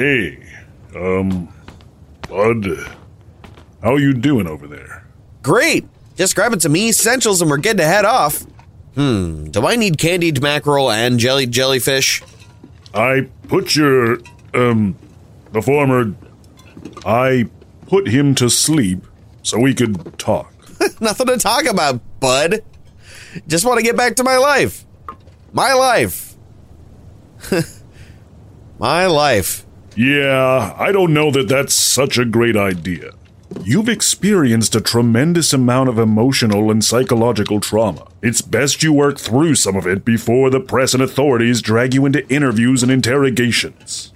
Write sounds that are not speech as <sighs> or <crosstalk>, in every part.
Hey, um, Bud, how you doing over there? Great! Just grabbing some essentials and we're good to head off. Hmm, do I need candied mackerel and jellied jellyfish? I put your, um, the former, I put him to sleep so we could talk. <laughs> Nothing to talk about, bud. Just want to get back to my life. My life. <laughs> my life. Yeah, I don't know that that's such a great idea. You've experienced a tremendous amount of emotional and psychological trauma. It's best you work through some of it before the press and authorities drag you into interviews and interrogations.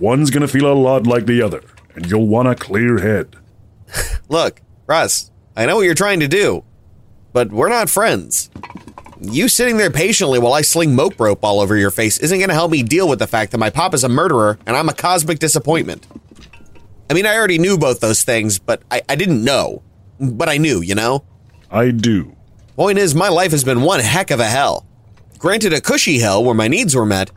One's gonna feel a lot like the other, and you'll want a clear head. <laughs> Look, Russ, I know what you're trying to do, but we're not friends. You sitting there patiently while I sling mope rope all over your face isn't going to help me deal with the fact that my pop is a murderer and I'm a cosmic disappointment. I mean, I already knew both those things, but I, I didn't know. But I knew, you know? I do. Point is, my life has been one heck of a hell. Granted, a cushy hell where my needs were met,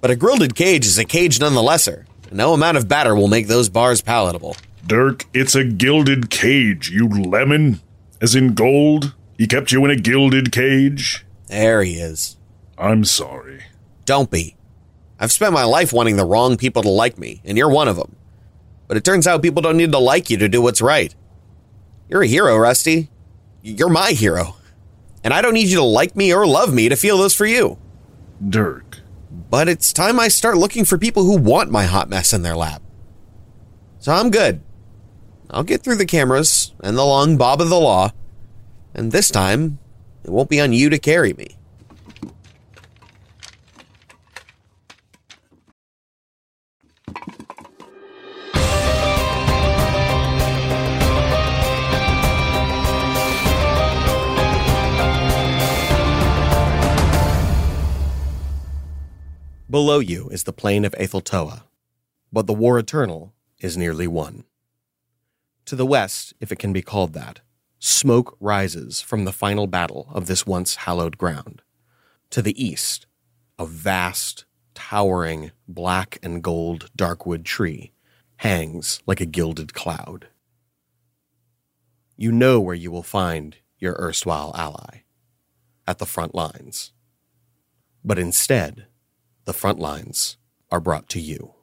but a gilded cage is a cage nonethelesser. and No amount of batter will make those bars palatable. Dirk, it's a gilded cage, you lemon. As in gold? He kept you in a gilded cage? There he is. I'm sorry. Don't be. I've spent my life wanting the wrong people to like me, and you're one of them. But it turns out people don't need to like you to do what's right. You're a hero, Rusty. You're my hero. And I don't need you to like me or love me to feel this for you. Dirk. But it's time I start looking for people who want my hot mess in their lap. So I'm good. I'll get through the cameras and the long bob of the law, and this time it won't be on you to carry me. Below you is the plain of Ætheltoa, but the war eternal is nearly won. To the west, if it can be called that, smoke rises from the final battle of this once hallowed ground. To the east, a vast, towering, black and gold darkwood tree hangs like a gilded cloud. You know where you will find your erstwhile ally at the front lines. But instead, the front lines are brought to you.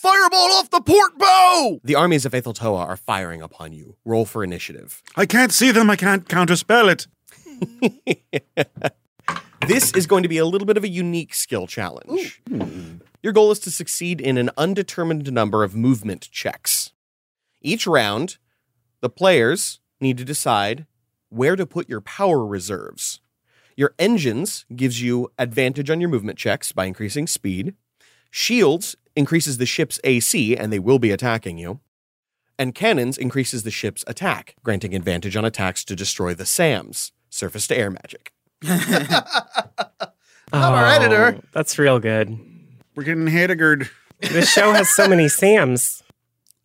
Fireball off the port bow! The armies of Ætheltoa are firing upon you. Roll for initiative. I can't see them. I can't counterspell it. <laughs> This is going to be a little bit of a unique skill challenge. Your goal is to succeed in an undetermined number of movement checks. Each round, the players need to decide where to put your power reserves. Your engines gives you advantage on your movement checks by increasing speed. Shields increases the ship's AC and they will be attacking you. And cannons increases the ship's attack, granting advantage on attacks to destroy the SAMs, surface to air magic. <laughs> I'm our editor. Oh, That's real good. We're getting Heideggered. This show has so many <laughs> Sams.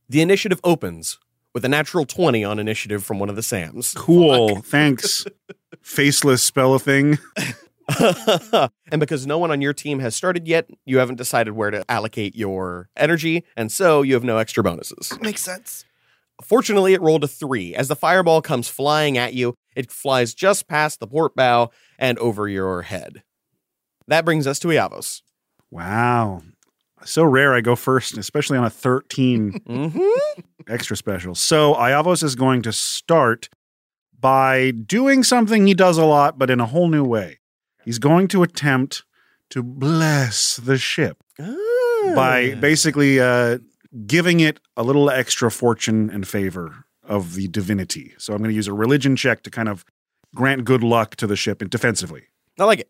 The initiative opens with a natural 20 on initiative from one of the SAMs. Cool. Thanks. Faceless spell a thing. <laughs> <laughs> and because no one on your team has started yet, you haven't decided where to allocate your energy, and so you have no extra bonuses. Makes sense. Fortunately, it rolled a three. As the fireball comes flying at you, it flies just past the port bow and over your head. That brings us to Iavos. Wow. So rare I go first, especially on a 13 Mm-hmm. extra special. So Iavos is going to start by doing something he does a lot, but in a whole new way. He's going to attempt to bless the ship by basically uh, giving it a little extra fortune and favor of the divinity. So I'm going to use a religion check to kind of grant good luck to the ship and defensively. I like it.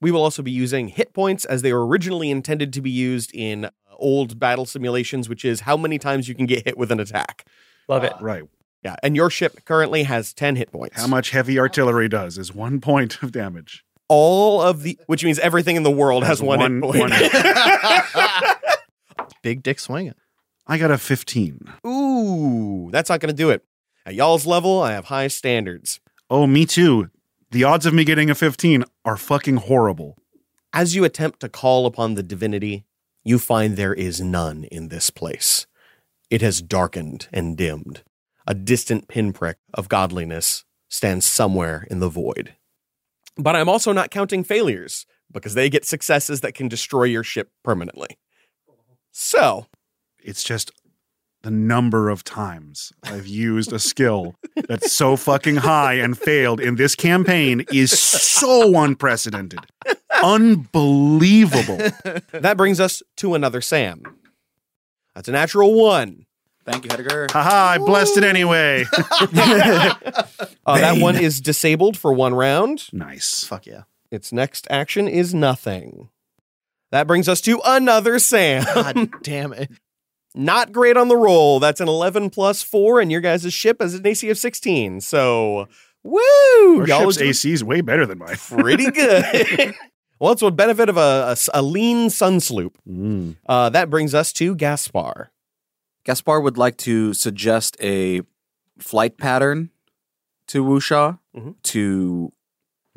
We will also be using hit points as they were originally intended to be used in uh, old battle simulations, which is how many times you can get hit with an attack. Love it. Right. Yeah, and your ship currently has 10 hit points. How much heavy artillery does is one point of damage. All of the, which means everything in the world has, Has one, one- hit point. one <laughs> Big dick swinging. I got a 15. Ooh, that's not going to do it. At y'all's level, I have high standards. Oh, me too. The odds of me getting a 15 are fucking horrible. As you attempt to call upon the divinity, you find there is none in this place. It has darkened and dimmed. A distant pinprick of godliness stands somewhere in the void. But I'm also not counting failures because they get successes that can destroy your ship permanently. So, It's just the number of times I've used a skill that's so fucking high and failed in this campaign is so unprecedented. Unbelievable. that brings us to another Sam. That's a natural one. Thank you, Hedegar. Haha, I blessed it anyway. <laughs> <laughs> Uh, that one is disabled for one round. nice. Fuck yeah. Its next action is nothing. That brings us to another Sam. God <laughs> damn it. Not great on the roll. That's an 11 plus 4, and your guys' ship has an AC of 16. So, woo! Our Y'all ship's are doing AC is way better than mine. pretty good. well, that's what benefit of a, a s- a lean sun sloop. Mm. Uh, that brings us to Gaspar. Gaspar would like to suggest a flight pattern to Wusha Mhm. to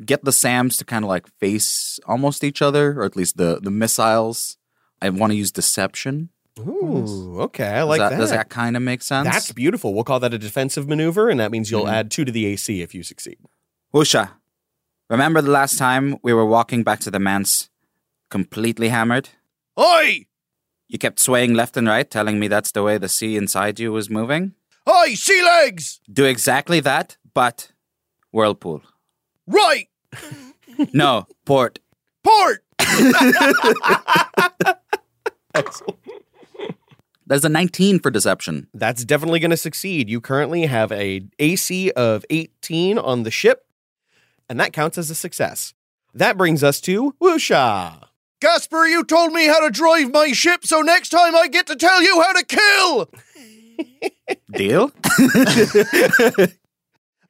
get the SAMs to kind of like face almost each other, or at least the the missiles. I want to use deception. Ooh, okay. I like does that. Does that kind of make sense? That's beautiful. We'll call that a defensive maneuver, and that means you'll Mhm. add two to the AC if you succeed. Wusha. Remember the last time we were walking back to the manse completely hammered? Oi! You kept swaying left and right, telling me that's the way the sea inside you was moving. Oi, sea legs! Do exactly that, but whirlpool. Right! <laughs> No, port. Port! <laughs> That's a 19 for deception. That's definitely going to succeed. You currently have a AC of 18 on the ship, and that counts as a success. That brings us to Wusha. Gaspar, you told me how to drive my ship, so next time I get to tell you how to kill! <laughs> Deal? <laughs>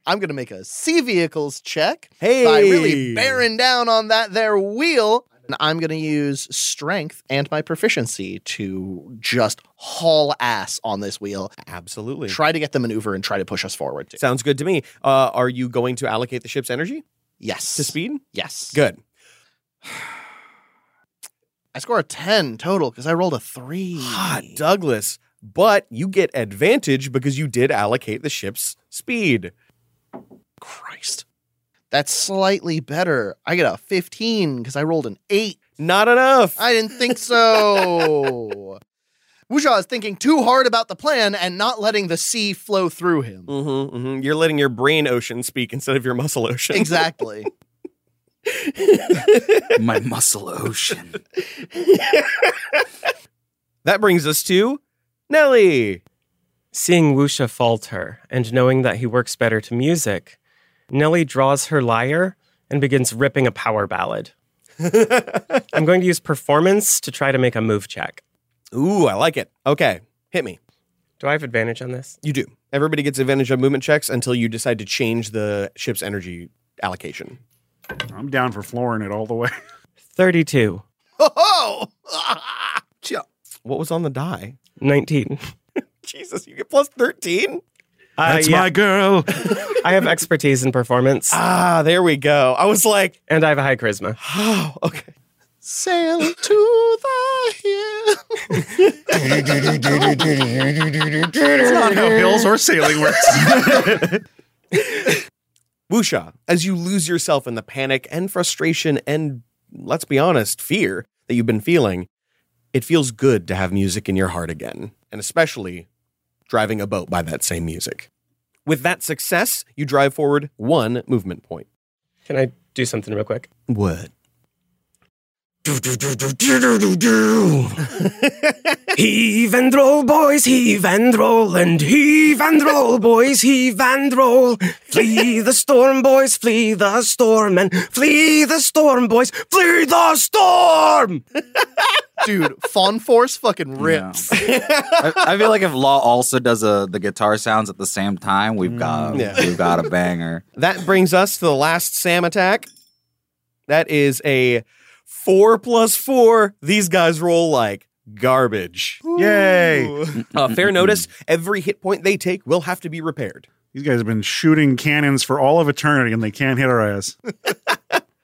I'm gonna make a sea vehicles check Hey, by really bearing down on that there wheel. And I'm gonna use strength and my proficiency to just haul ass on this wheel. Absolutely. Try to get the maneuver and try to push us forward. Too. Sounds good to me. Uh, are you going to allocate the ship's energy Yes. to speed? Yes. Good. I score a 10 total because I rolled a three. Ah, Douglas. But you get advantage because you did allocate the ship's speed. Christ. That's slightly better. I get a 15 because I rolled an 8. Not enough. I didn't think so. <laughs> Wusha is thinking too hard about the plan and not letting the sea flow through him. Mm-hmm, mm-hmm. You're letting your brain ocean speak instead of your muscle ocean. Exactly. <laughs> My muscle ocean. that brings us to Nellie. Seeing Wusha falter and knowing that he works better to music, Nellie draws her lyre and begins ripping a power ballad. <laughs> I'm going to use performance to try to make a move check. Ooh, I like it. Okay, hit me. Do I have advantage on this? You do. Everybody gets advantage on movement checks until you decide to change the ship's energy allocation. I'm down for flooring it all the way. <laughs> 32, Oh! <laughs> What was on the die? 19. <laughs> Jesus, you get plus 13? Uh, That's yeah, my girl. I have expertise in performance Ah, there we go. I was like, and I have a high charisma. <sighs> oh, okay. Sail to the hill. It's not how hills or sailing works. Wusha, as you lose yourself in the panic and frustration and, let's be honest, fear that you've been feeling, it feels good to have music in your heart again, and especially driving a boat by that same music. With that success, you drive forward one movement point. Can I do something real quick? What? <laughs> Heave and roll, boys, heave and roll, and heave and roll, boys, heave and roll. Flee the storm, boys, flee the storm, and flee the storm, boys, flee the storm. <laughs> Dude, Fawn Force fucking rips. I, I feel like if Law also does a, the guitar sounds at the same time, we've mm, got yeah. we've got a banger. That brings us to the last Sam attack. That is a four plus four. These guys roll like garbage. Yay. <laughs> Uh, fair notice every hit point they take will have to be repaired. These guys have been shooting cannons for all of eternity and they can't hit our ass. <laughs>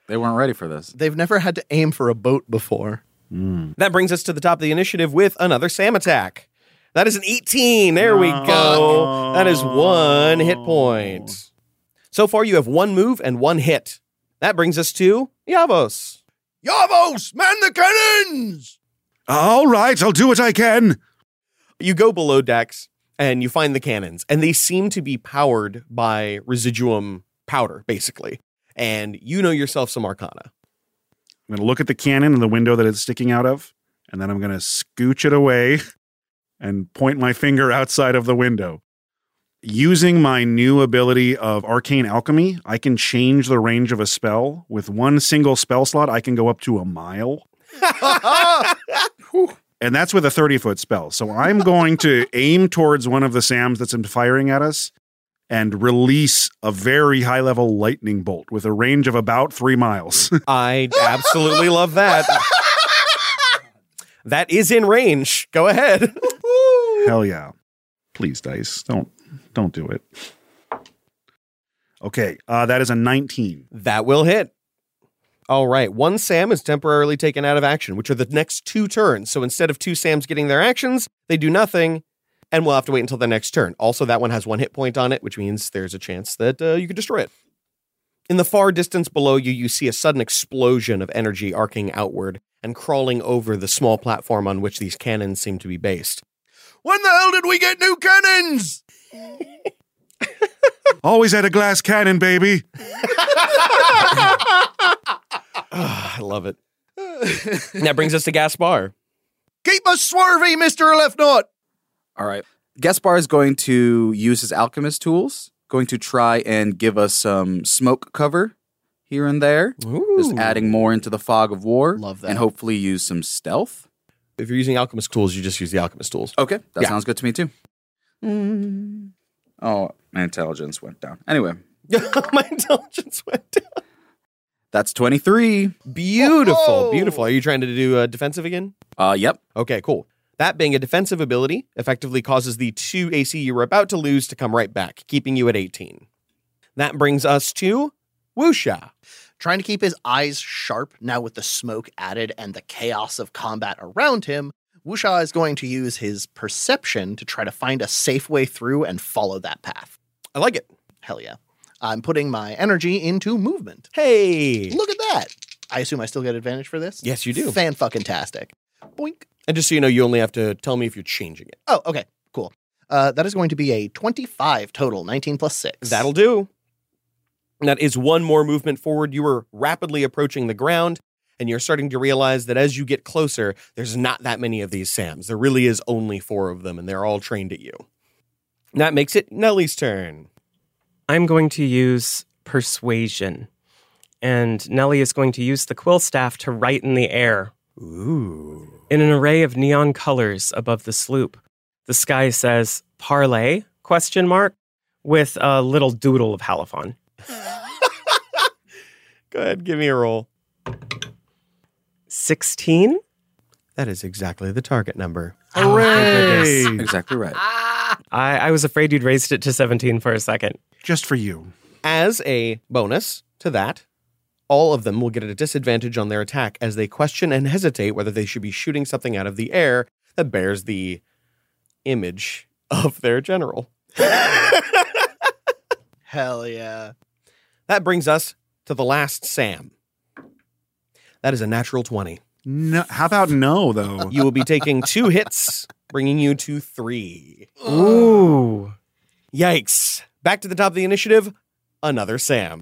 They weren't ready for this. They've never had to aim for a boat before. Mm. That brings us to the top of the initiative with another Sam attack. That is an 18. There we go. That is one hit point. So far, you have one move and one hit. That brings us to Iavos. Iavos, man the cannons! All right, I'll do what I can. You go below decks and you find the cannons, and they seem to be powered by residuum powder, basically. And you know yourself some arcana. I'm going to look at the cannon in the window that it's sticking out of, and then I'm going to scooch it away and point my finger outside of the window. Using my new ability of arcane alchemy, I can change the range of a spell. With one single spell slot, I can go up to a mile. <laughs> and that's with a 30 foot spell. So I'm going to <laughs> aim towards one of the SAMs that's been firing at us and release a very high level lightning bolt with a range of about three miles. <laughs> I absolutely love that. That is in range. Go ahead. Hell yeah. Please, dice. Don't don't do it. Okay, uh, that is a 19. That will hit. All right. One Sam is temporarily taken out of action, which are the next two turns. So instead of two Sams getting their actions, they do nothing, and we'll have to wait until the next turn. Also, that one has one hit point on it, which means there's a chance that uh, you could destroy it. In the far distance below you, you see a sudden explosion of energy arcing outward and crawling over the small platform on which these cannons seem to be based. When the hell did we get new cannons? <laughs> Always had a glass cannon, baby. <laughs> Ah, I love it. And that brings us to Gaspar. Keep us swervy, Mr. Left Knot! All right. Gaspar is going to use his alchemist tools, going to try and give us some smoke cover here and there, just Ooh. adding more into the fog of war. Love that. And hopefully use some stealth. If you're using alchemist tools, you just use the alchemist tools. Okay, that Yeah. sounds good to me too. Oh, my intelligence went down. Anyway, <laughs> My intelligence went down. that's 23. Beautiful, Whoa. beautiful. Are you trying to do uh, defensive again? Uh, yep. Okay, cool. That being a defensive ability effectively causes the two AC you were about to lose to come right back, keeping you at 18. That brings us to Wusha. Trying to keep his eyes sharp now with the smoke added and the chaos of combat around him, Wusha is going to use his perception to try to find a safe way through and follow that path. I like it. Hell yeah. I'm putting my energy into movement. Hey. Look at that. I assume I still get advantage for this? Yes, you do. Fan fucking tastic. Boink. And just so you know, you only have to tell me if you're changing it. Oh, okay. Cool. Uh, that is going to be a 25 total, 19 plus 6. That'll do. That is one more movement forward. You are rapidly approaching the ground, and you're starting to realize that as you get closer, there's not that many of these Sams. There really is only four of them, and they're all trained at you. That makes it Nellie's turn. I'm going to use persuasion. And Nellie is going to use the quill staff to write in the air. Ooh. In an array of neon colors above the sloop, the sky says parlay question mark with a little doodle of Halifon. <laughs> Go ahead, give me a roll. 16? That is exactly the target number. Oh, Hooray! Exactly right. Ah. I, I was afraid you'd raised it to 17 for a second. Just for you. As a bonus to that, all of them will get a disadvantage on their attack as they question and hesitate whether they should be shooting something out of the air that bears the image of their general. Hell yeah. That brings us to the last Sam. That is a natural 20. No, how about no, though? <laughs> You will be taking two hits, bringing you to three. Ooh. Yikes. Back to the top of the initiative, another Sam.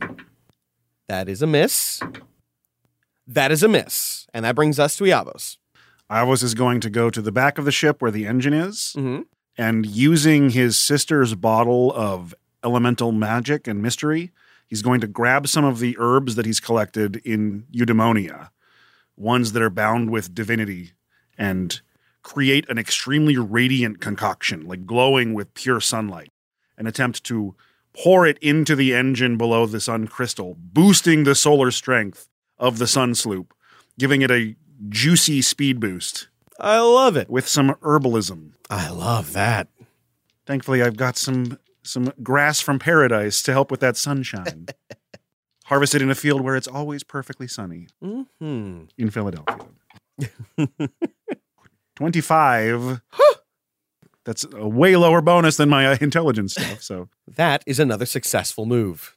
That is a miss. That is a miss. And that brings us to Iavos. Avos is going to go to the back of the ship where the engine is, Mm-hmm. and using his sister's bottle of elemental magic and mystery, he's going to grab some of the herbs that he's collected in Eudaimonia, ones that are bound with divinity, and create an extremely radiant concoction, like glowing with pure sunlight, an attempt to pour it into the engine below the sun crystal, boosting the solar strength of the sun sloop, giving it a juicy speed boost I love it. with some herbalism. I love that. Thankfully, I've got some some grass from paradise to help with that sunshine. <laughs> Harvested in a field where it's always perfectly sunny hmm in Philadelphia. <laughs> 25. That's a way lower bonus than my uh, intelligence stuff. So <laughs> That is another successful move.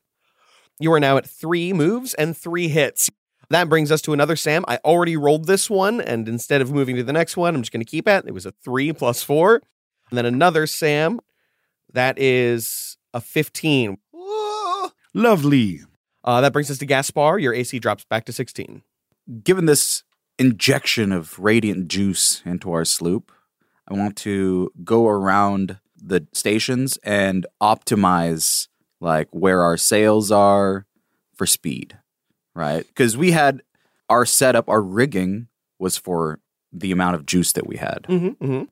You are now at three moves and three hits. That brings us to another Sam. I already rolled this one, and instead of moving to the next one, I'm just going to keep it. It was a three plus four. And then another Sam. That is a 15. lovely. Uh, that brings us to Gaspar. Your AC drops back to 16. Given this injection of radiant juice into our sloop, I want to go around the stations and optimize like where our sails are for speed, right? Because we had our setup, our rigging was for the amount of juice that we had. Mm-hmm, mm-hmm.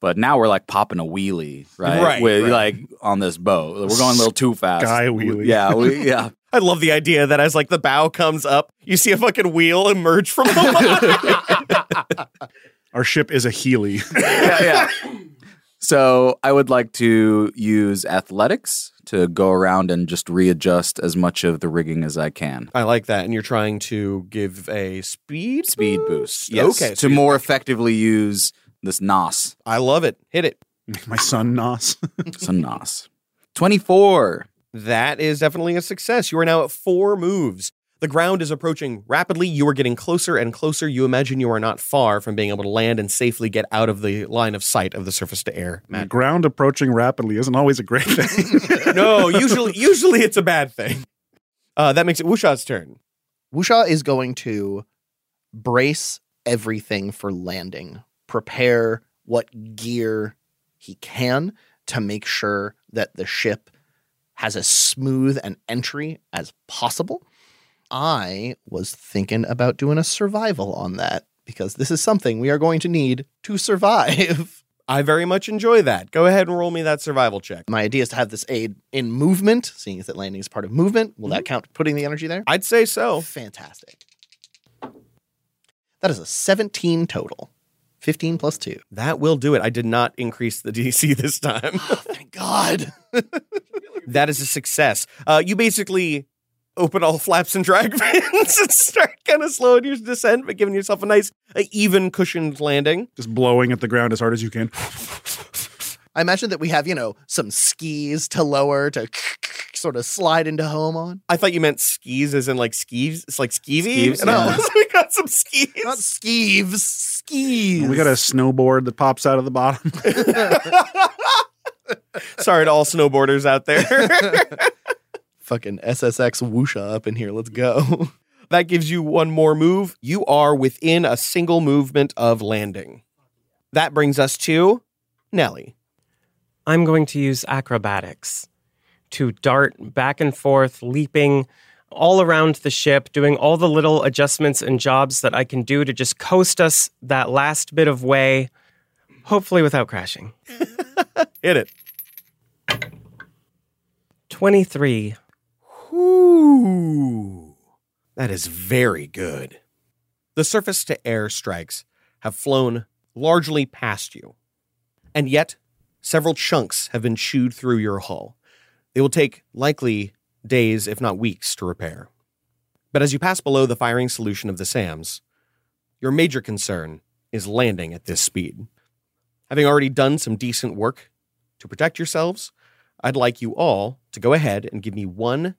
But now we're like popping a wheelie, right? Right, With right. like on this boat. We're going a little too fast. Sky wheelie. Yeah, we, <laughs> yeah. I love the idea that as like the bow comes up, you see a fucking wheel emerge from the bottom. Our ship is a Heely. <laughs> yeah, yeah. So I would like to use athletics to go around and just readjust as much of the rigging as I can. I like that. And you're trying to give a speed Speed boost. Yes. Okay. to you- more effectively use this NOS. I love it. Hit it. <laughs> my son Nos. <laughs> son NOS. 24. That is definitely a success. You are now at four moves. The ground is approaching rapidly. You are getting closer and closer. You imagine you are not far from being able to land and safely get out of the line of sight of the surface to air. The ground approaching rapidly isn't always a great thing. <laughs> no, usually usually it's a bad thing. Uh, that makes it Wusha's turn. Wusha is going to brace everything for landing, prepare what gear he can to make sure that the ship has as smooth an entry as possible. I was thinking about doing a survival on that because this is something we are going to need to survive. <laughs> I very much enjoy that. Go ahead and roll me that survival check. My idea is to have this aid in movement, seeing as that landing is part of movement. Will that mm-hmm. count putting the energy there? I'd say so. Fantastic. That is a 17 total. 15 plus 2. That will do it. I did not increase the <laughs> DC this time. Thank God. <laughs> that is a success. Uh, you basically open all flaps and drag <laughs> fins and start kind of slowing your descent, but giving yourself a nice, uh, even cushioned landing. Just blowing at the ground as hard as you can. I imagine that we have, you know, some skis to lower to sort of slide into home on. I thought you meant skis as in like skis. It's like skeevy. Skeeves, no, yeah. we <laughs> got some skis. Not skeeves, skis. We got a snowboard that pops out of the bottom. <laughs> <laughs> Sorry to all snowboarders out there. fucking SSX whoosha up in here. Let's go. that gives you one more move. You are within a single movement of landing. That brings us to Nellie. I'm going to use acrobatics to dart back and forth, leaping all around the ship, doing all the little adjustments and jobs that I can do to just coast us that last bit of way, hopefully without crashing. <laughs> Hit it. 23. Ooh, that is very good. The surface to air strikes have flown largely past you, and yet several chunks have been chewed through your hull. They will take likely days, if not weeks, to repair. But as you pass below the firing solution of the SAMs, your major concern is landing at this speed. Having already done some decent work to protect yourselves, I'd like you all to go ahead and give me one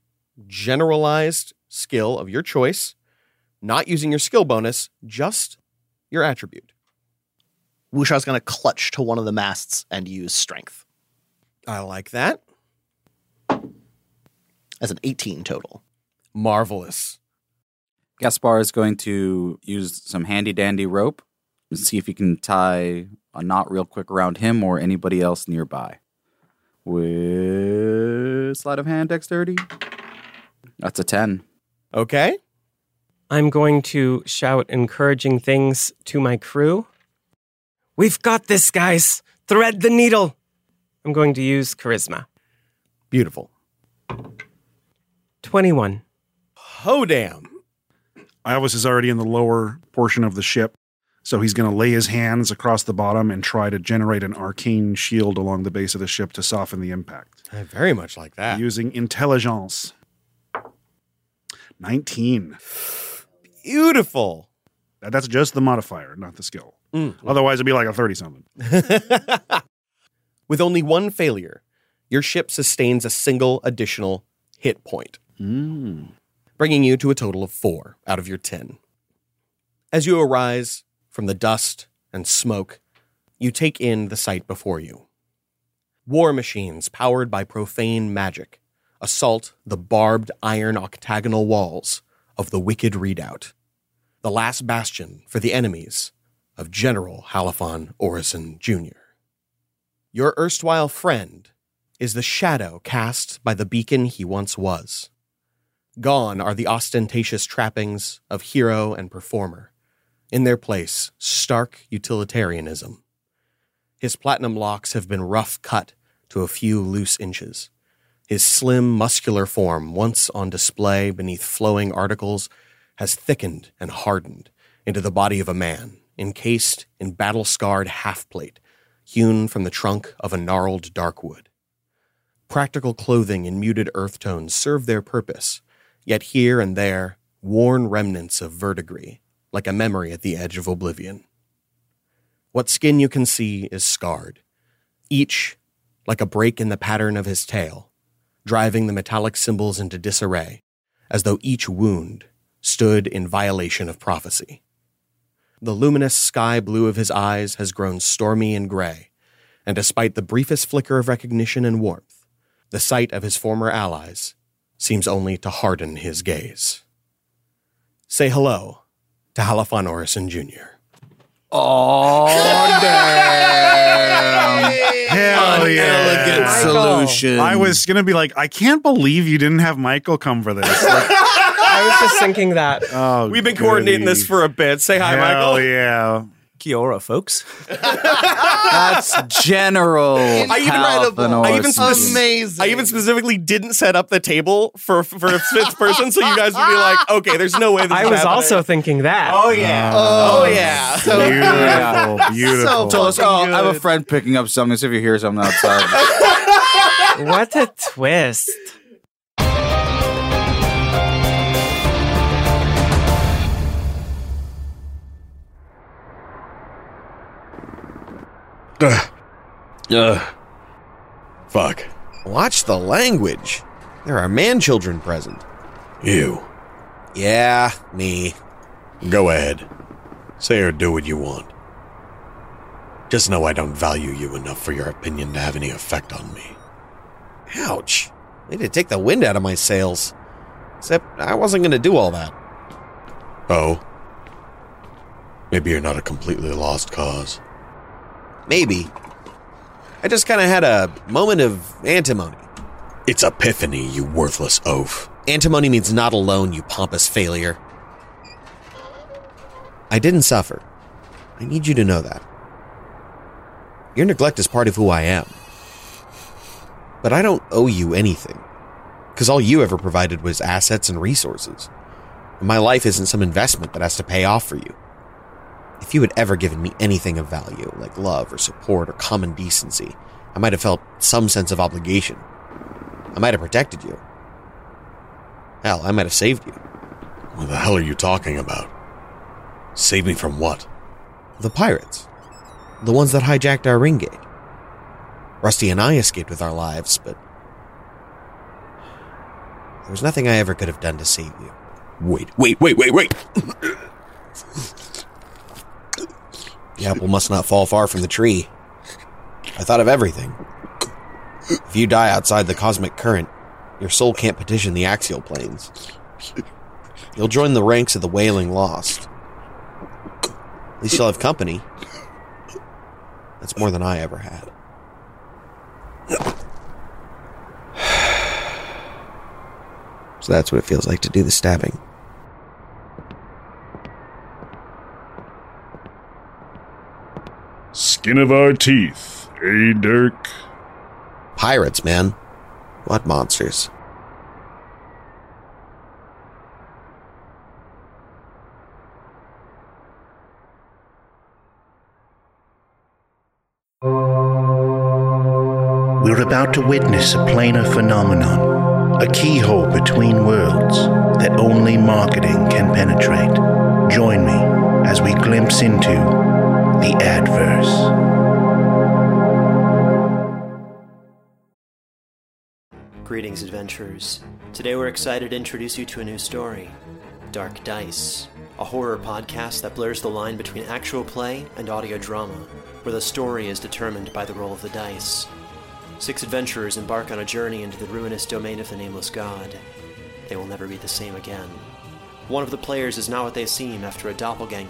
generalized skill of your choice, not using your skill bonus, just your attribute. Wusha's going to clutch to one of the masts and use strength I like that. As an 18 total. Marvelous. Gaspar is going to use some handy dandy rope and see if he can tie a knot real quick around him or anybody else nearby. With sleight of hand dexterity. That's a 10. Okay. I'm going to shout encouraging things to my crew. We've got this, guys. Thread the needle. I'm going to use charisma. Beautiful. 21. Oh, damn. Iavos is already in the lower portion of the ship, so he's going to lay his hands across the bottom and try to generate an arcane shield along the base of the ship to soften the impact. I very much like that. Using intelligence. 19. Beautiful. That- That's just the modifier, not the skill. Mm. Otherwise, it'd be like a 30 something. <laughs> With only one failure, your ship sustains a single additional hit point, Mm. bringing you to a total of four out of your 10. As you arise from the dust and smoke, you take in the sight before you. War machines powered by profane magic assault the barbed iron octagonal walls of the wicked redoubt, the last bastion for the enemies of General Halifon Orison Jr. Your erstwhile friend is the shadow cast by the beacon he once was. Gone are the ostentatious trappings of hero and performer. In their place, stark utilitarianism. His platinum locks have been rough cut to a few loose inches. His slim, muscular form, once on display beneath flowing articles, has thickened and hardened into the body of a man, encased in battle scarred half plate, hewn from the trunk of a gnarled darkwood. Practical clothing in muted earth tones serve their purpose, yet here and there, worn remnants of verdigris, like a memory at the edge of oblivion. What skin you can see is scarred, each like a break in the pattern of his tail, driving the metallic symbols into disarray, as though each wound stood in violation of prophecy. The luminous sky blue of his eyes has grown stormy and gray, and despite the briefest flicker of recognition and warmth, the sight of his former allies seems only to harden his gaze. Say hello to Halifon Orison Jr. Oh, damn. Hell yeah. Elegant solution. I was going to be like, I can't believe you didn't have Michael come for this. Like, <laughs> I was just thinking that. oh, We've been coordinating this for a bit. Say hi, Michael. Hell Michael. yeah. Kia ora, folks. <laughs> That's General. I even- Halfan I even spec- Amazing. I even specifically didn't set up the table for for a fifth person, so you guys would be like, okay, there's no way this I is was happening. also thinking that. Oh yeah. Oh, oh yeah. So Beautiful. <laughs> Beautiful. Tell us, fucking oh, I have a friend picking up something. See if you hear something outside. <laughs> What a twist. Ugh. Fuck. Watch the language. There are man children present. You. Yeah, me. Go ahead. Say or do what you want. Just know I don't value you enough for your opinion to have any effect on me. Ouch. Way to take the wind out of my sails. Except I wasn't going to do all that. Oh? Maybe you're not a completely lost cause. Maybe. I just kind of had a moment of antimony. It's epiphany, you worthless oaf. Antimony means not alone, you pompous failure. I didn't suffer. I need you to know that. Your neglect is part of who I am. But I don't owe you anything. Because all you ever provided was assets and resources. And my life isn't some investment that has to pay off for you. If you had ever given me anything of value, like love or support or common decency, I might have felt some sense of obligation. I might have protected you. Hell, I might have saved you. What the hell are you talking about? Save me from what? The pirates. The ones that hijacked our ring gate. Rusty and I escaped with our lives, but. There was nothing I ever could have done to save you. Wait, wait, wait, wait, wait! <laughs> The apple must not fall far from the tree. I thought of everything. If you die outside the cosmic current, your soul can't petition the axial planes. You'll join the ranks of the wailing lost. At least you'll have company. That's more than I ever had. <sighs> So that's what it feels like to do the stabbing. Skin of our teeth, eh, Dirk? Pirates, man. What monsters? We're about to witness a planar phenomenon, a keyhole between worlds that only marketing can penetrate. Join me as we glimpse into the adverse. Greetings, adventurers. Today we're excited to introduce you to a new story Dark Dice, a horror podcast that blurs the line between actual play and audio drama, where the story is determined by the roll of the dice. Six adventurers embark on a journey into the ruinous domain of the Nameless God. They will never be the same again. One of the players is not what they seem after a doppelganger,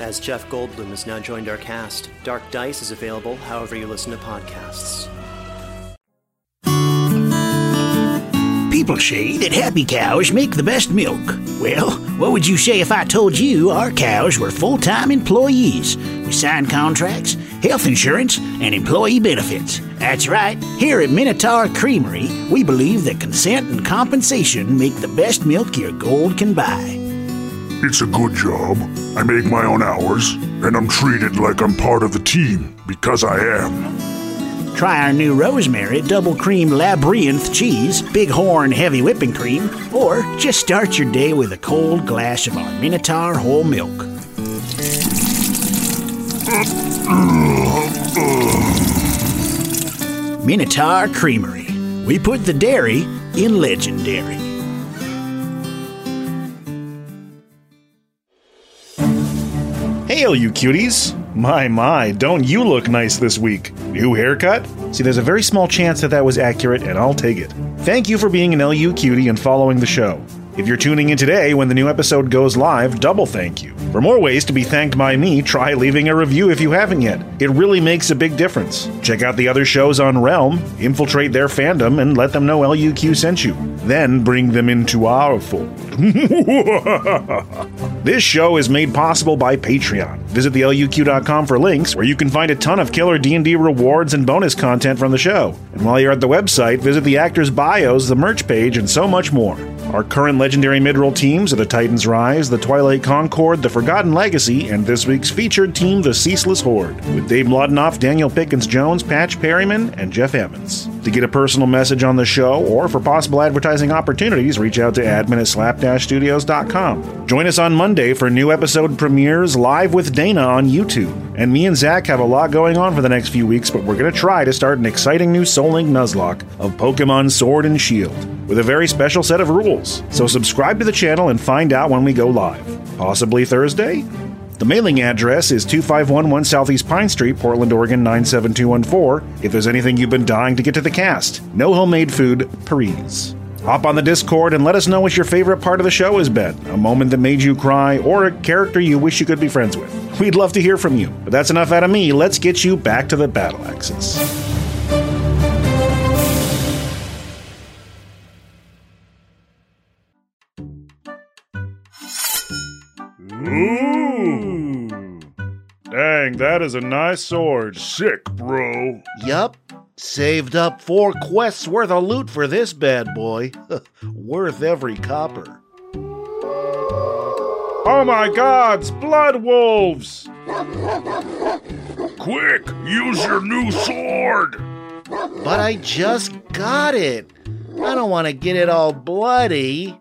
As Jeff Goldblum has now joined our cast, Dark Dice is available however you listen to podcasts. People say that happy cows make the best milk. Well, what would you say if I told you our cows were full time employees? We sign contracts, health insurance, and employee benefits. That's right, here at Minotaur Creamery, we believe that consent and compensation make the best milk your gold can buy. It's a good job. I make my own hours, and I'm treated like I'm part of the team because I am. Try our new rosemary double cream labyrinth cheese, bighorn heavy whipping cream, or just start your day with a cold glass of our Minotaur whole milk. Minotaur Creamery. We put the dairy in legendary. Hey, you cuties! My, my, don't you look nice this week? New haircut? See, there's a very small chance that that was accurate, and I'll take it. Thank you for being an LU cutie and following the show. If you're tuning in today when the new episode goes live, double thank you. For more ways to be thanked by me, try leaving a review if you haven't yet. It really makes a big difference. Check out the other shows on Realm, infiltrate their fandom, and let them know LUQ sent you. Then bring them into our fold. <laughs> this show is made possible by Patreon. Visit theluq.com for links where you can find a ton of killer D&D rewards and bonus content from the show. And while you're at the website, visit the actors' bios, the merch page, and so much more. Our current legendary midroll teams are the Titans Rise, the Twilight Concord, the Forgotten Legacy, and this week's featured team, the Ceaseless Horde, with Dave Mlodinoff, Daniel Pickens Jones, Patch Perryman, and Jeff Evans. To get a personal message on the show or for possible advertising opportunities, reach out to admin at slap-studios.com. Join us on Monday for new episode premieres live with Dana on YouTube. And me and Zach have a lot going on for the next few weeks, but we're going to try to start an exciting new Soul Link Nuzlocke of Pokemon Sword and Shield with a very special set of rules. So subscribe to the channel and find out when we go live. Possibly Thursday? The mailing address is 2511 Southeast Pine Street, Portland, Oregon 97214. If there's anything you've been dying to get to the cast, no homemade food, Paris. Hop on the Discord and let us know what your favorite part of the show has been a moment that made you cry, or a character you wish you could be friends with. We'd love to hear from you. But that's enough out of me. Let's get you back to the battle axes. Dang, that is a nice sword. Sick, bro. Yup. Saved up four quests worth of loot for this bad boy. <laughs> worth every copper. Oh my gods, blood wolves! Quick, use your new sword! But I just got it. I don't want to get it all bloody.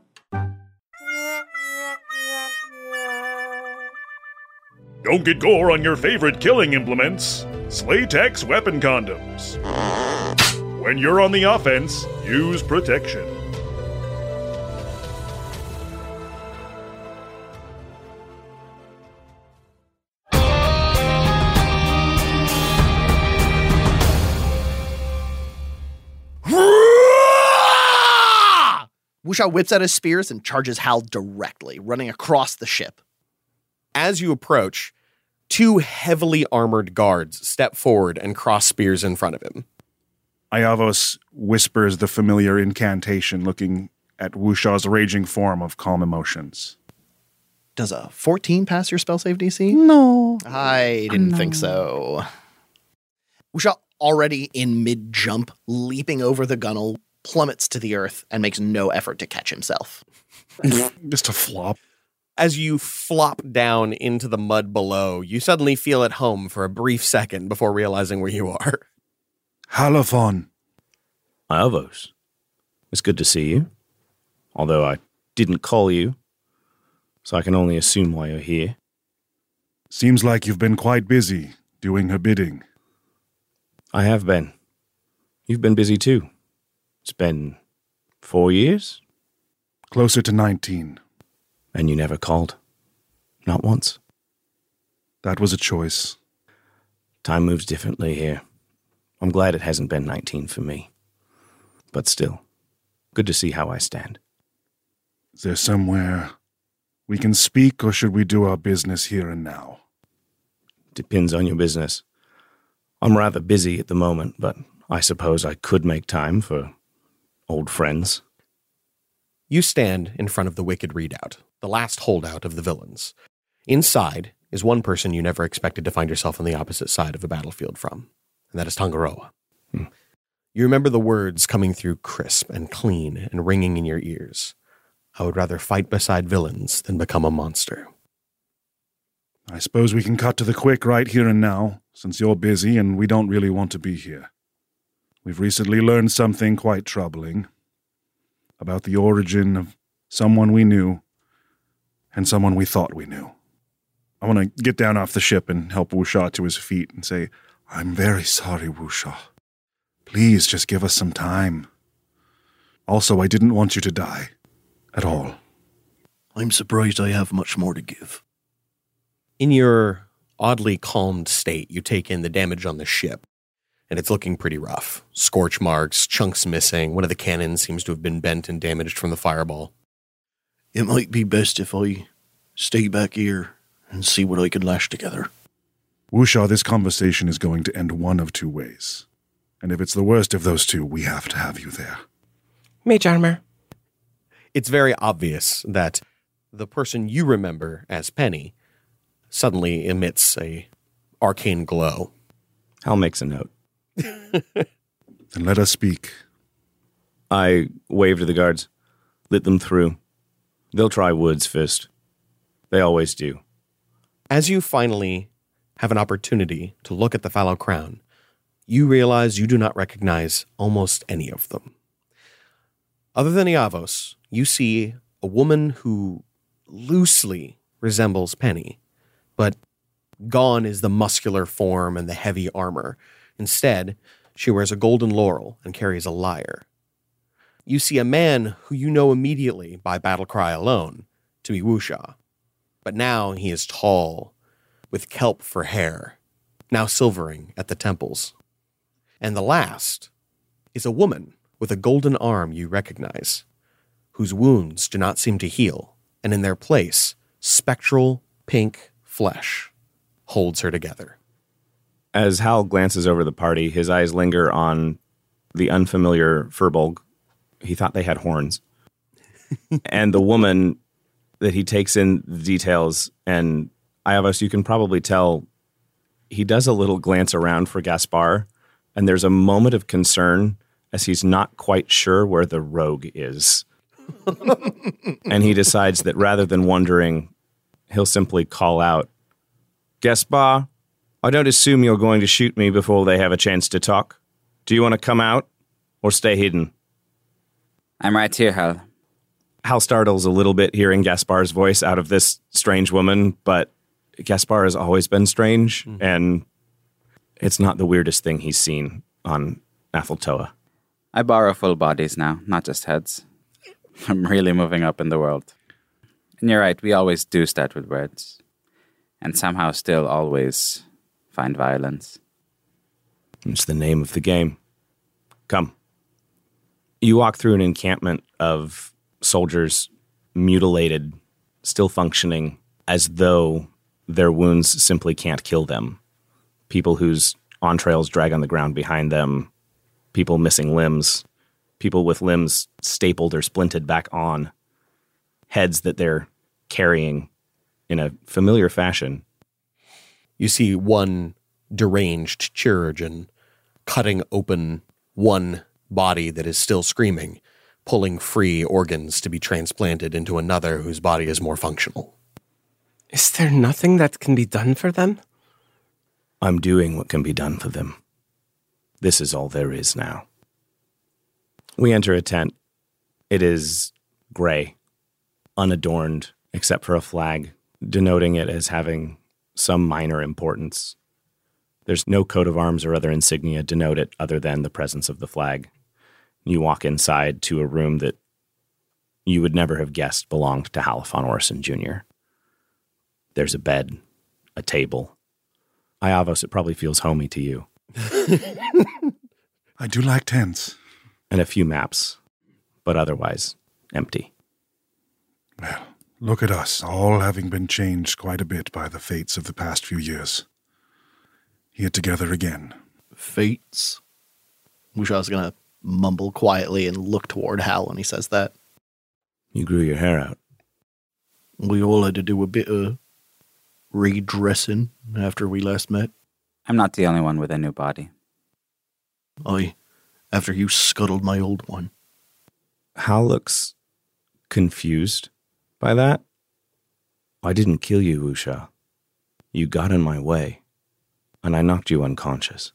Don't get gore on your favorite killing implements. Slaytex weapon condoms. When you're on the offense, use protection. Wusha whips out his spears and charges Hal directly, running across the ship. As you approach, two heavily armored guards step forward and cross spears in front of him. Iavos whispers the familiar incantation, looking at Wusha's raging form of calm emotions. Does a 14 pass your spell save DC? No. I didn't think so. Wusha, already in mid jump, leaping over the gunnel, plummets to the earth and makes no effort to catch himself. <laughs> Just a flop. As you flop down into the mud below, you suddenly feel at home for a brief second before realizing where you are. Halifon. Iavos. It's good to see you. Although I didn't call you, so I can only assume why you're here. Seems like you've been quite busy doing her bidding. I have been. You've been busy too. It's been four years, Closer to 19. And you never called. Not once. That was a choice. Time moves differently here. I'm glad it hasn't been 19 for me. But still, good to see how I stand. Is there somewhere we can speak, or should we do our business here and now? Depends on your business. I'm rather busy at the moment, but I suppose I could make time for old friends. You stand in front of the Wicked Readout, the last holdout of the villains. Inside is one person you never expected to find yourself on the opposite side of a battlefield from, and that is Tangaroa. Hmm. You remember the words coming through crisp and clean and ringing in your ears. I would rather fight beside villains than become a monster. I suppose we can cut to the quick right here and now, since you're busy and we don't really want to be here. We've recently learned something quite troubling about the origin of someone we knew and someone we thought we knew. I want to get down off the ship and help Wusha to his feet and say, I'm very sorry, Wusha. Please just give us some time. Also, I didn't want you to die. At all. I'm surprised I have much more to give. In your oddly calmed state, you take in the damage on the ship, and it's looking pretty rough. Scorch marks, chunks missing. One of the cannons seems to have been bent and damaged from the fireball. It might be best if I stay back here and see what I can lash together. Wusha, this conversation is going to end one of two ways. And if it's the worst of those two, we have to have you there. Mage armor. It's very obvious that the person you remember as Penny suddenly emits a arcane glow. Hal makes a note. <laughs> Then let us speak. I wave to the guards, let them through. They'll try woods first. They always do. As you finally have an opportunity to look at the fallow crown, you realize you do not recognize almost any of them. Other than Iavos, you see a woman who loosely resembles Penny, but gone is the muscular form and the heavy armor. Instead, she wears a golden laurel and carries a lyre. You see a man who you know immediately by battle cry alone to be Wusha, but now he is tall, with kelp for hair, now silvering at the temples. And the last is a woman with a golden arm you recognize, whose wounds do not seem to heal, and in their place, spectral pink flesh holds her together. As Hal glances over the party, his eyes linger on the unfamiliar Furbolg. He thought they had horns. <laughs> and the woman that he takes in the details, and Iavos, you can probably tell he does a little glance around for Gaspar, and there's a moment of concern as he's not quite sure where the rogue is. <laughs> and he decides that rather than wondering, he'll simply call out, Gaspar, I don't assume you're going to shoot me before they have a chance to talk. Do you want to come out or stay hidden? I'm right here, Hal. Hal startles a little bit hearing Gaspar's voice out of this strange woman, but Gaspar has always been strange, mm-hmm. and it's not the weirdest thing he's seen on Ætheltoa. I borrow full bodies now, not just heads. I'm really moving up in the world. And you're right, we always do start with words. And somehow still always find violence. It's the name of the game. Come. You walk through an encampment of soldiers, mutilated, still functioning as though their wounds simply can't kill them. People whose entrails drag on the ground behind them, people missing limbs, people with limbs stapled or splinted back on, heads that they're carrying in a familiar fashion. You see one deranged chirurgeon cutting open one body that is still screaming, pulling free organs to be transplanted into another whose body is more functional. Is there nothing that can be done for them? I'm doing what can be done for them. This is all there is now. We enter a tent. It is gray, unadorned, except for a flag denoting it as having some minor importance. There's no coat of arms or other insignia denote it other than the presence of the flag. You walk inside to a room that you would never have guessed belonged to Halifon Orson Jr. There's a bed, a table. Iavos, it probably feels homey to you. <laughs> I do like tents. And a few maps, but otherwise empty. Well, look at us, all having been changed quite a bit by the fates of the past few years. Here together again. Fates. Wish I was gonna mumble quietly and look toward Hal when he says that. You grew your hair out. We all had to do a bit of redressing after we last met. I'm not the only one with a new body. I, after you scuttled my old one. Hal looks confused by that. I didn't kill you, Wusha. You got in my way, and I knocked you unconscious.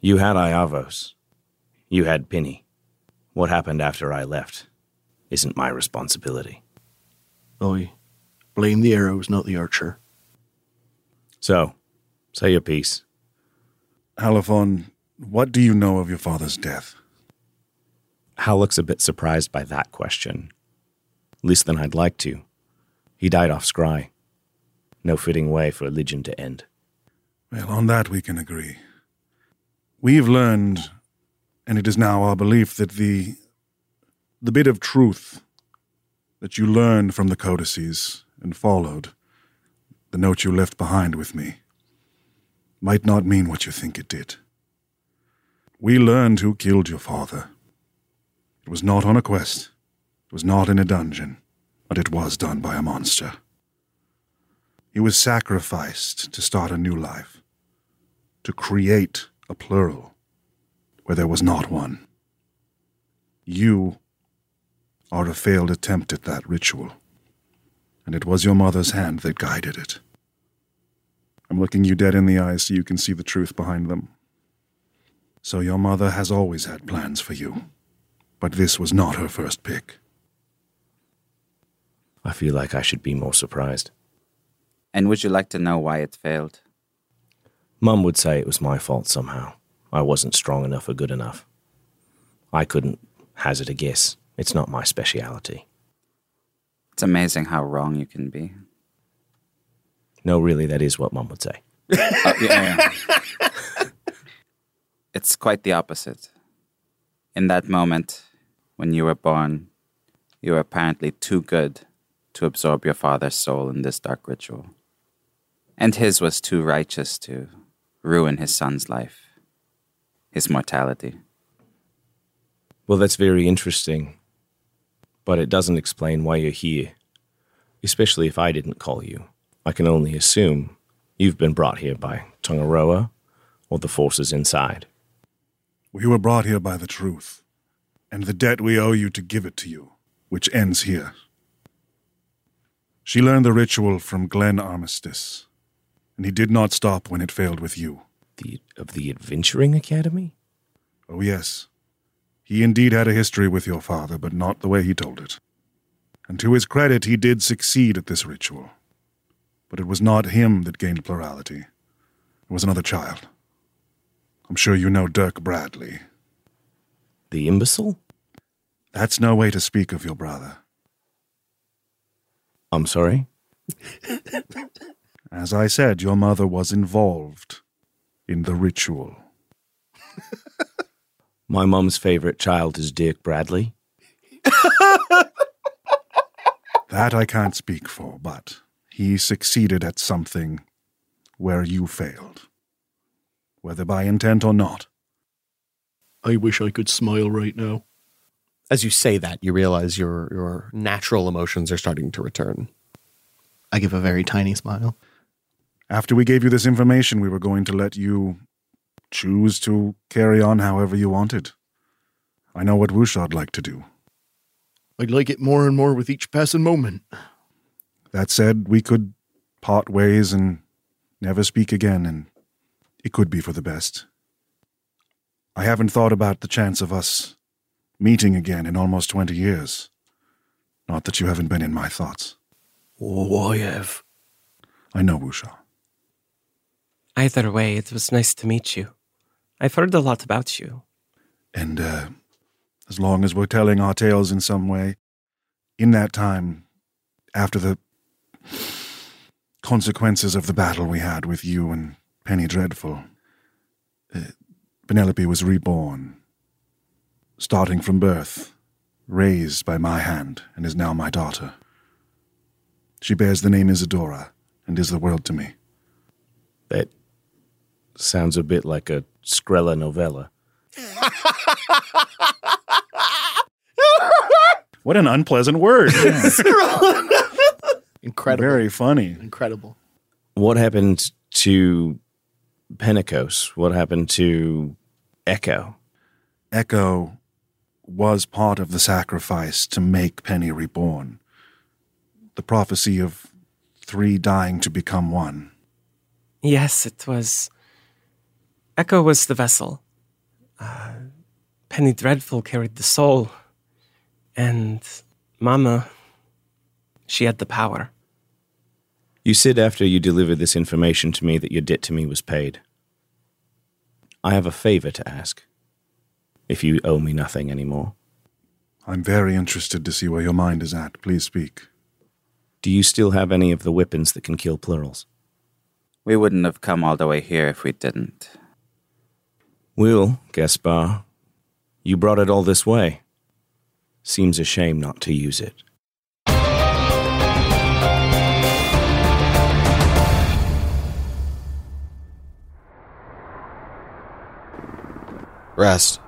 You had Iavos. You had Penny. What happened after I left isn't my responsibility. Oh, I blame the arrows, not the archer. So, say your piece. Halifon, what do you know of your father's death? Hal looks a bit surprised by that question. Least than I'd like to. He died off scry. No fitting way for a legion to end. Well, on that we can agree. We've learned, and it is now our belief, that the the bit of truth that you learned from the codices and followed, the note you left behind with me, might not mean what you think it did. We learned who killed your father. It was not on a quest, it was not in a dungeon, but it was done by a monster. He was sacrificed to start a new life, to create a plural where there was not one. You are a failed attempt at that ritual, and it was your mother's hand that guided it. I'm looking you dead in the eyes so you can see the truth behind them. So your mother has always had plans for you, but this was not her first pick. I feel like I should be more surprised. And would you like to know why it failed? Mum would say it was my fault somehow. I wasn't strong enough or good enough. I couldn't hazard a guess. It's not my speciality. It's amazing how wrong you can be. No, really, that is what Mum would say. Uh, <laughs> yeah, yeah. <laughs> it's quite the opposite. In that moment, when you were born, you were apparently too good to absorb your father's soul in this dark ritual. And his was too righteous to ruin his son's life, his mortality. Well, that's very interesting, but it doesn't explain why you're here, especially if I didn't call you. I can only assume you've been brought here by Tangaroa or the forces inside. We were brought here by the truth, and the debt we owe you to give it to you, which ends here. She learned the ritual from Glenn Armistice, and he did not stop when it failed with you. The of the Adventuring Academy? Oh, yes. He indeed had a history with your father, but not the way he told it. And to his credit, he did succeed at this ritual. But it was not him that gained plurality. It was another child. I'm sure you know Dirk Bradley. The imbecile? That's no way to speak of your brother. I'm sorry? As I said, your mother was involved in the ritual. My mum's favorite child is Dirk Bradley. <laughs> That I can't speak for, but he succeeded at something where you failed. Whether by intent or not. I wish I could smile right now. As you say that, you realize your your natural emotions are starting to return. I give a very tiny smile. After we gave you this information, we were going to let you choose to carry on however you wanted. I know what Wusha'd like to do. I'd like it more and more with each passing moment. That said, we could part ways and never speak again, and it could be for the best. I haven't thought about the chance of us meeting again in almost 20 years. Not that you haven't been in my thoughts. Oh, I have. I know, Wusha. Either way, it was nice to meet you. I've heard a lot about you. And uh, as long as we're telling our tales in some way, in that time, after the consequences of the battle we had with you and Penny Dreadful, uh, Penelope was reborn, starting from birth, raised by my hand, and is now my daughter. She bears the name Isadora and is the world to me. That sounds a bit like a Skrilla novella. <laughs> What an unpleasant word. <laughs> Incredible. Very funny. Incredible. What happened to Pentecost? What happened to Echo? Echo was part of the sacrifice to make Penny reborn. The prophecy of three dying to become one. Yes, it was. Echo was the vessel. Uh, Penny Dreadful carried the soul. And Mama, she had the power. You said after you delivered this information to me that your debt to me was paid. I have a favor to ask. If you owe me nothing anymore. I'm very interested to see where your mind is at. Please speak. Do you still have any of the weapons that can kill plurals? We wouldn't have come all the way here if we didn't. Will, Gaspar, you brought it all this way. Seems a shame not to use it. Rest.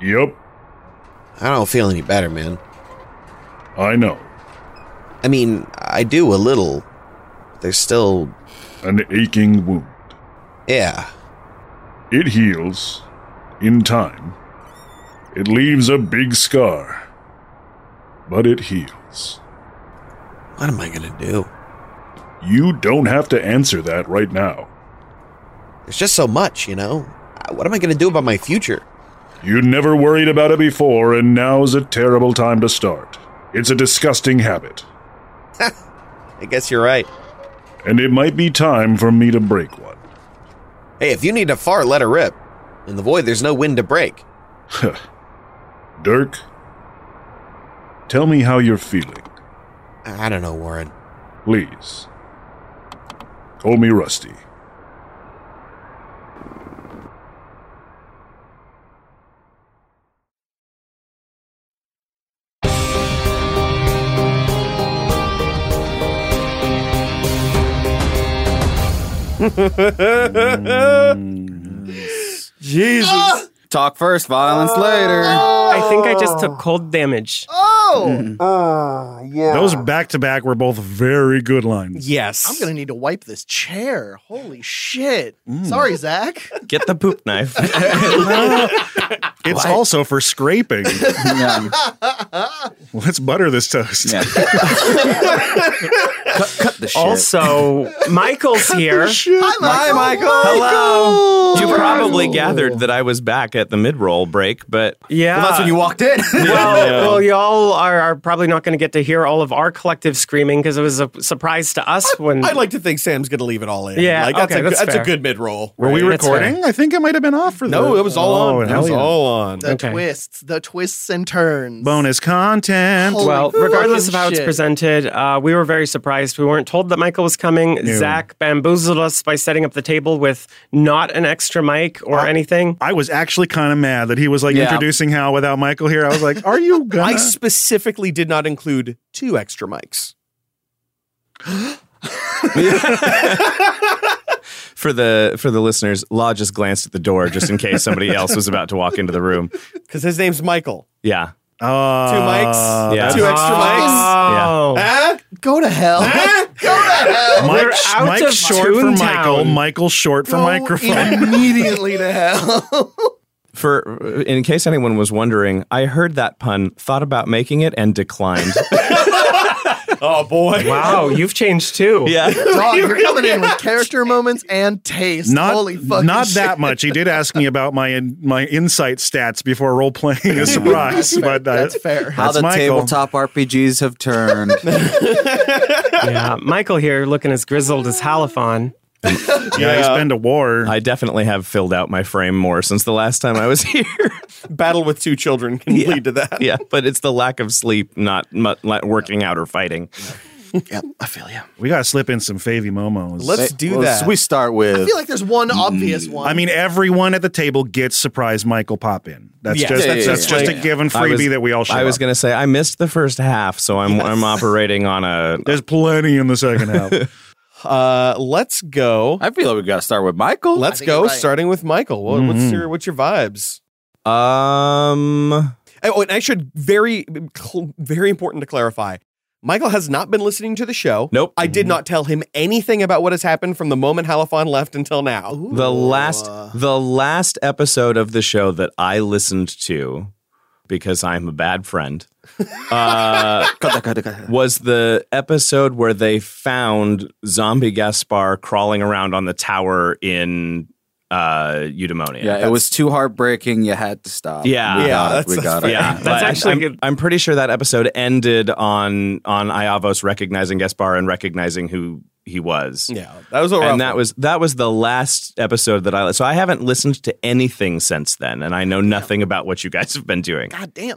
Yup, I don't feel any better, man. I know. I mean, I do a little. There's still. An aching wound. Yeah. It heals in time. It leaves a big scar, but it heals. What am I gonna do? You don't have to answer that right now. There's just so much, you know? What am I gonna do about my future? You never worried about it before, and now's a terrible time to start. It's a disgusting habit, <laughs> I guess you're right. and it might be time for me to break one. Hey, if you need to fart, let her rip. In the void, there's no wind to break. <laughs> Dirk, tell me how you're feeling, I don't know, Warren. please. Call me Rusty. <laughs> Jesus. Ah! Talk first, violence later. I think I just took cold damage. Ah! <laughs> Oh! yeah. Those back to back were both very good lines. Yes. I'm gonna need to wipe this chair. Holy shit. Mm. Sorry, Zach. <laughs> Get the poop knife. <laughs> It's also for scraping. Let's butter this toast. cut, cut the shit. Also, Michael's here. Hi, Michael. Hello. You probably gathered that I was back at the mid-roll break, but Yeah. Well, that's when you walked in. well, well, y'all are, are probably not going to get to hear all of our collective screaming because it was a surprise to us when. I'd like to think Sam's going to leave it all in. Yeah, like, that's, okay, a, that's that's a good mid roll. Were we recording? I think it might have been off for that. No, the- it was all Oh, on. It was yeah. all on. The Okay. twists, the twists and turns. Bonus content. Holy well, regardless of fucking how it's presented, uh, we were very surprised. We weren't told that Michael was coming. No. Zach bamboozled us by setting up the table with not an extra mic or anything. I was actually kind of mad that he was like Yeah. introducing Hal without Michael here. I was like, "Are you gonna?" I specifically did not include two extra mics. <laughs> for the for the listeners, Law just glanced at the door just in case somebody else was about to walk into the room. Because his name's Michael. Yeah. Uh, Two mics? Yeah. Two extra mics? Yeah. Ah? Go to hell. Go to hell. Mike, Mike short for Toontown. Michael. Michael short for Go microphone. immediately to hell. <laughs> For in case anyone was wondering, I heard that pun, thought about making it, and declined. <laughs> Oh boy. Wow, you've changed too. yeah. <laughs> Dog, you're coming in with character moments and taste. Not, Holy fucking not shit. that much. He did ask me about my my insight stats before role playing a <laughs> surprise, but uh, That's fair. How That's the Michael. tabletop RPGs have turned. Yeah, Michael here looking as grizzled as Halifon. <laughs> yeah, he's been to war. I definitely have filled out my frame more since the last time I was <laughs> here. Battle with two children can lead to that. yeah, but it's the lack of sleep, not mu- like working out or fighting. <laughs> Yep, I feel you. we got to slip in some Favy Momos. Let's do Well, that. We start with. I feel like there's one obvious one. I mean, everyone at the table gets surprise Michael pop in. That's Yeah. just Yeah, that's, yeah, that's yeah, just yeah. a given I was- freebie that we all show. I was up. going to say I missed the first half, so I'm I'm operating on a. There's plenty in the second half. Uh, let's go. I feel like we got to start with Michael. Let's go. right. Starting with Michael. What, What's Mhm. your What's your vibes? Um, Oh, and I should very, very important to clarify. Michael has not been listening to the show. Nope. I did not tell him anything about what has happened from the moment Halifon left until now. the last the last episode of the show that I listened to because I'm a bad friend <laughs> uh, was the episode where they found zombie Gaspar crawling around on the tower in uh, Eudaimonia. yeah, it was too heartbreaking. You had to stop. Yeah. we Yeah, got it. that's- We got it. Yeah, That's but I'm- actually I'm, good. I'm pretty sure that episode ended on on Iavos recognizing Gaspar and recognizing who he was. Yeah, that was a rough and that one. was that was the last episode that I so I haven't listened to anything since then, and I know nothing about what you guys <laughs> have been doing. God damn.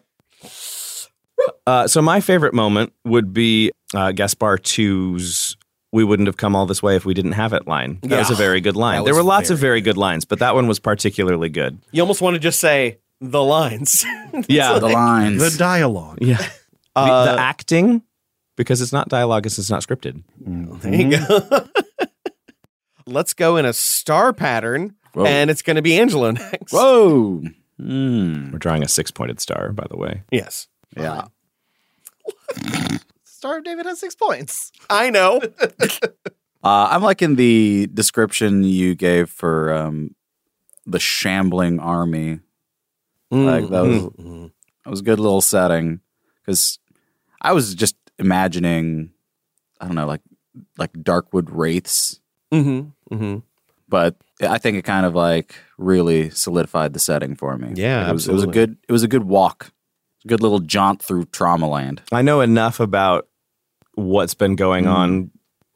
Uh, so my favorite moment would be uh, Gaspar 2's "We wouldn't have come all this way if we didn't have it" line. That was a very good line. That There were lots of very very good lines, but that one was particularly good. You almost want to just say the lines. <laughs> Yeah, The lines. the dialogue. yeah. The- Uh, the acting, because it's not dialogue, it's it's not scripted. There you go. <laughs> Let's go in a star pattern, Whoa. and it's going to be Angela next. Whoa. Hmm. We're drawing a six pointed star, by the way. Yes, Yeah. <laughs> Star of David has six points. I know. <laughs> Uh, I'm liking the description you gave for um, the shambling army. Like that was Mm-hmm. that was a good little setting because I was just imagining, I don't know, like like Darkwood wraiths, Mm-hmm. Mm-hmm. but I think it kind of like really solidified the setting for me. Yeah, Like, it was, it was a good it was a good walk, a good little jaunt through Trauma Land. I know enough about what's been going Mm. on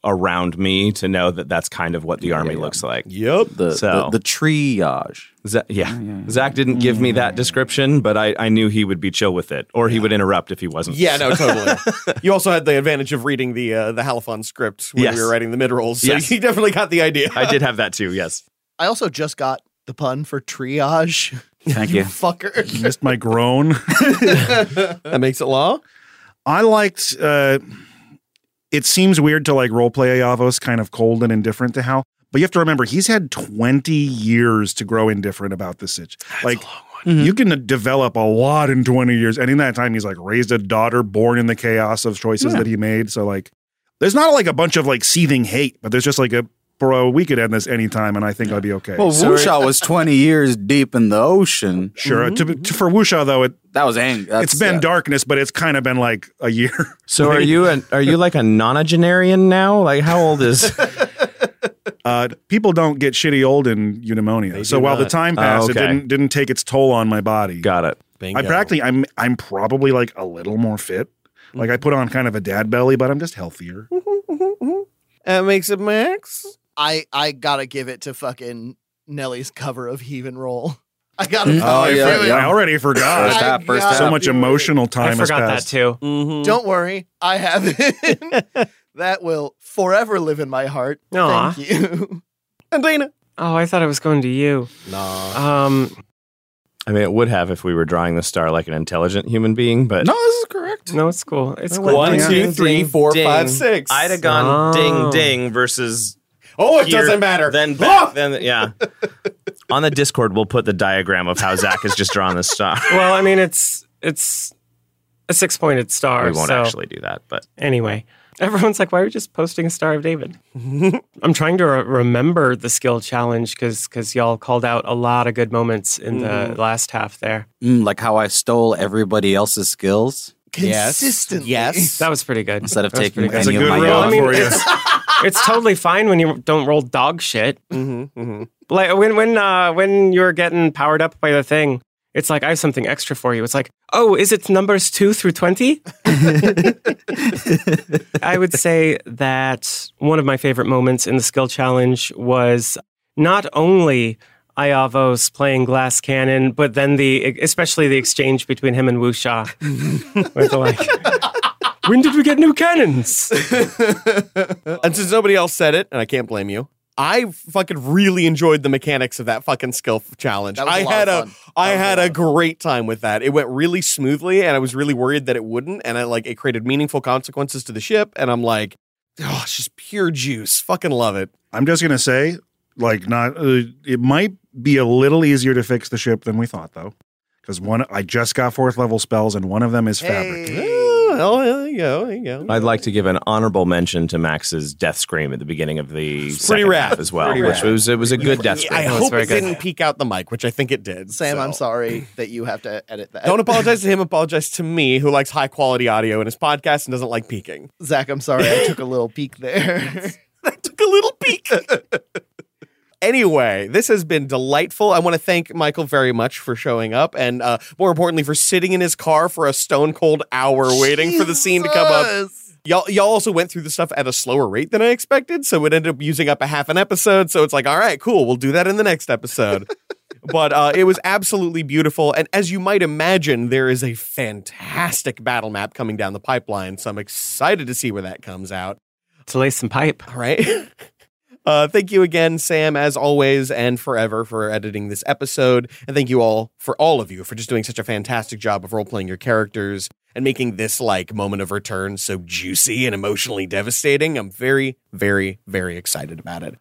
around me to know that that's kind of what the Yeah, army yeah. looks like. Yep. The So- the, the triage. Za- yeah. Yeah, yeah, yeah. Zach didn't give me that description, but I, I knew he would be chill with it, or he would interrupt if he wasn't. Yeah, no, totally. <laughs> you also had the advantage of reading the uh, the Halifon script when Yes. we were writing the mid rolls, so Yes. you definitely got the idea. I did have that too. Yes. I also just got the pun for triage. Thank you. Fucker. You missed my groan. <laughs> that makes it law. I liked. Uh, it seems weird to like roleplay Iavos kind of cold and indifferent to Hal, but you have to remember he's had twenty years to grow indifferent about this sitch. like mm-hmm. you can develop a lot in twenty years, and in that time he's like raised a daughter born in the chaos of choices Yeah. that he made. So like, there's not like a bunch of like seething hate, but there's just like a bro. We could end this anytime, and I think I'd be okay. Well, Wusha was 20 years deep in the ocean. sure. Mm-hmm. To, to, for Wusha though, it That was angry. it's been darkness, but it's kind of been like a year. So are you an, are you like a nonagenarian now? Like how old is? <laughs> Uh, people don't get shitty old in eudaimonia. So do while the not. time Oh, passed, it okay. didn't didn't take its toll on my body. Got it. Bingo. I practically, I'm I'm probably like a little more fit. Like I put on kind of a dad belly, but I'm just healthier. Mm-hmm, mm-hmm, that makes it max. I I gotta give it to fucking Nellie's cover of Heave and Roll. <laughs> I gotta. Oh, yeah, do yeah. I already forgot. First half, first gotta so much emotional time I has forgot that too. Mm-hmm. Don't worry, I have it. <laughs> that will forever live in my heart. Aw. Thank you. <laughs> And Dana. Oh, I thought I was going to you. Nah. Um, I mean, it would have if we were drawing the star like an intelligent human being, but No, this is correct. no, it's cool. It's cool. One, Ding, two, ding, three, ding, four, ding. five, six. I'd have gone Oh. ding ding versus Oh, it here, doesn't matter. Then <laughs> back, then yeah. On the Discord, we'll put the diagram of how Zach has just drawn the star. <laughs> Well, I mean, it's it's a six pointed star. we won't so- actually do that, but Anyway, everyone's like, why are we just posting a Star of David? <laughs> I'm trying to re- remember the skill challenge because because y'all called out a lot of good moments in Mhm. the last half there. Mm, like how I stole everybody else's skills Consistently. Yes. That was pretty good. instead of That taking pretty any good. of my Well, I mean, it's, totally fine when you don't roll dog shit. Mm-hmm, mm-hmm. Like when when uh, when you're getting powered up by the thing, it's like I have something extra for you. It's like, oh, is it numbers two through twenty? <laughs> I would say that one of my favorite moments in the skill challenge was not only Iavos playing glass cannon, but then the especially the exchange between him and Wusha. <laughs> with like, when did we get new cannons? <laughs> and since nobody else said it, and I can't blame you, I fucking really enjoyed the mechanics of that fucking skill challenge. That was a I lot had of a fun. I had a great time with that. It went really smoothly, and I was really worried that it wouldn't. And I like it created meaningful consequences to the ship. And I'm like, oh, it's just pure juice. Fucking love it. I'm just gonna say, like, not. Uh, it might be a little easier to fix the ship than we thought, though, because one I just got fourth level spells, and one of them is fabric. Oh, well, there you go. There you go. I'd like to give an honorable mention to Max's death scream at the beginning of the pretty second rad. half as well, Pretty which rad. was it was a good death scream. I was hope very it good. didn't peek out the mic, which I think it did. Sam, I'm sorry that you have to edit that. Don't apologize to <laughs> him. Apologize to me, who likes high quality audio in his podcast and doesn't like peeking. Zach, I'm sorry. I took a little peek there. <laughs> I took a little peek. <laughs> anyway, this has been delightful. I want to thank Michael very much for showing up and uh, more importantly for sitting in his car for a stone cold hour waiting for the scene to come up. Y'all, y'all also went through the stuff at a slower rate than I expected, so it ended up using up a half an episode. So it's like, all right, cool, we'll do that in the next episode. <laughs> but uh, it was absolutely beautiful, and as you might imagine, there is a fantastic battle map coming down the pipeline. So I'm excited to see where that comes out. to lay some pipe. All right. <laughs> Uh, thank you again, Sam, as always and forever for editing this episode. And thank you all for all of you for just doing such a fantastic job of role playing your characters and making this like moment of return so juicy and emotionally devastating. I'm very, very, very excited about it.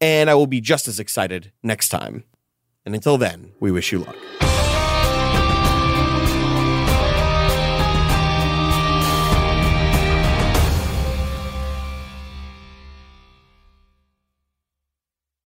And I will be just as excited next time. And until then, we wish you luck.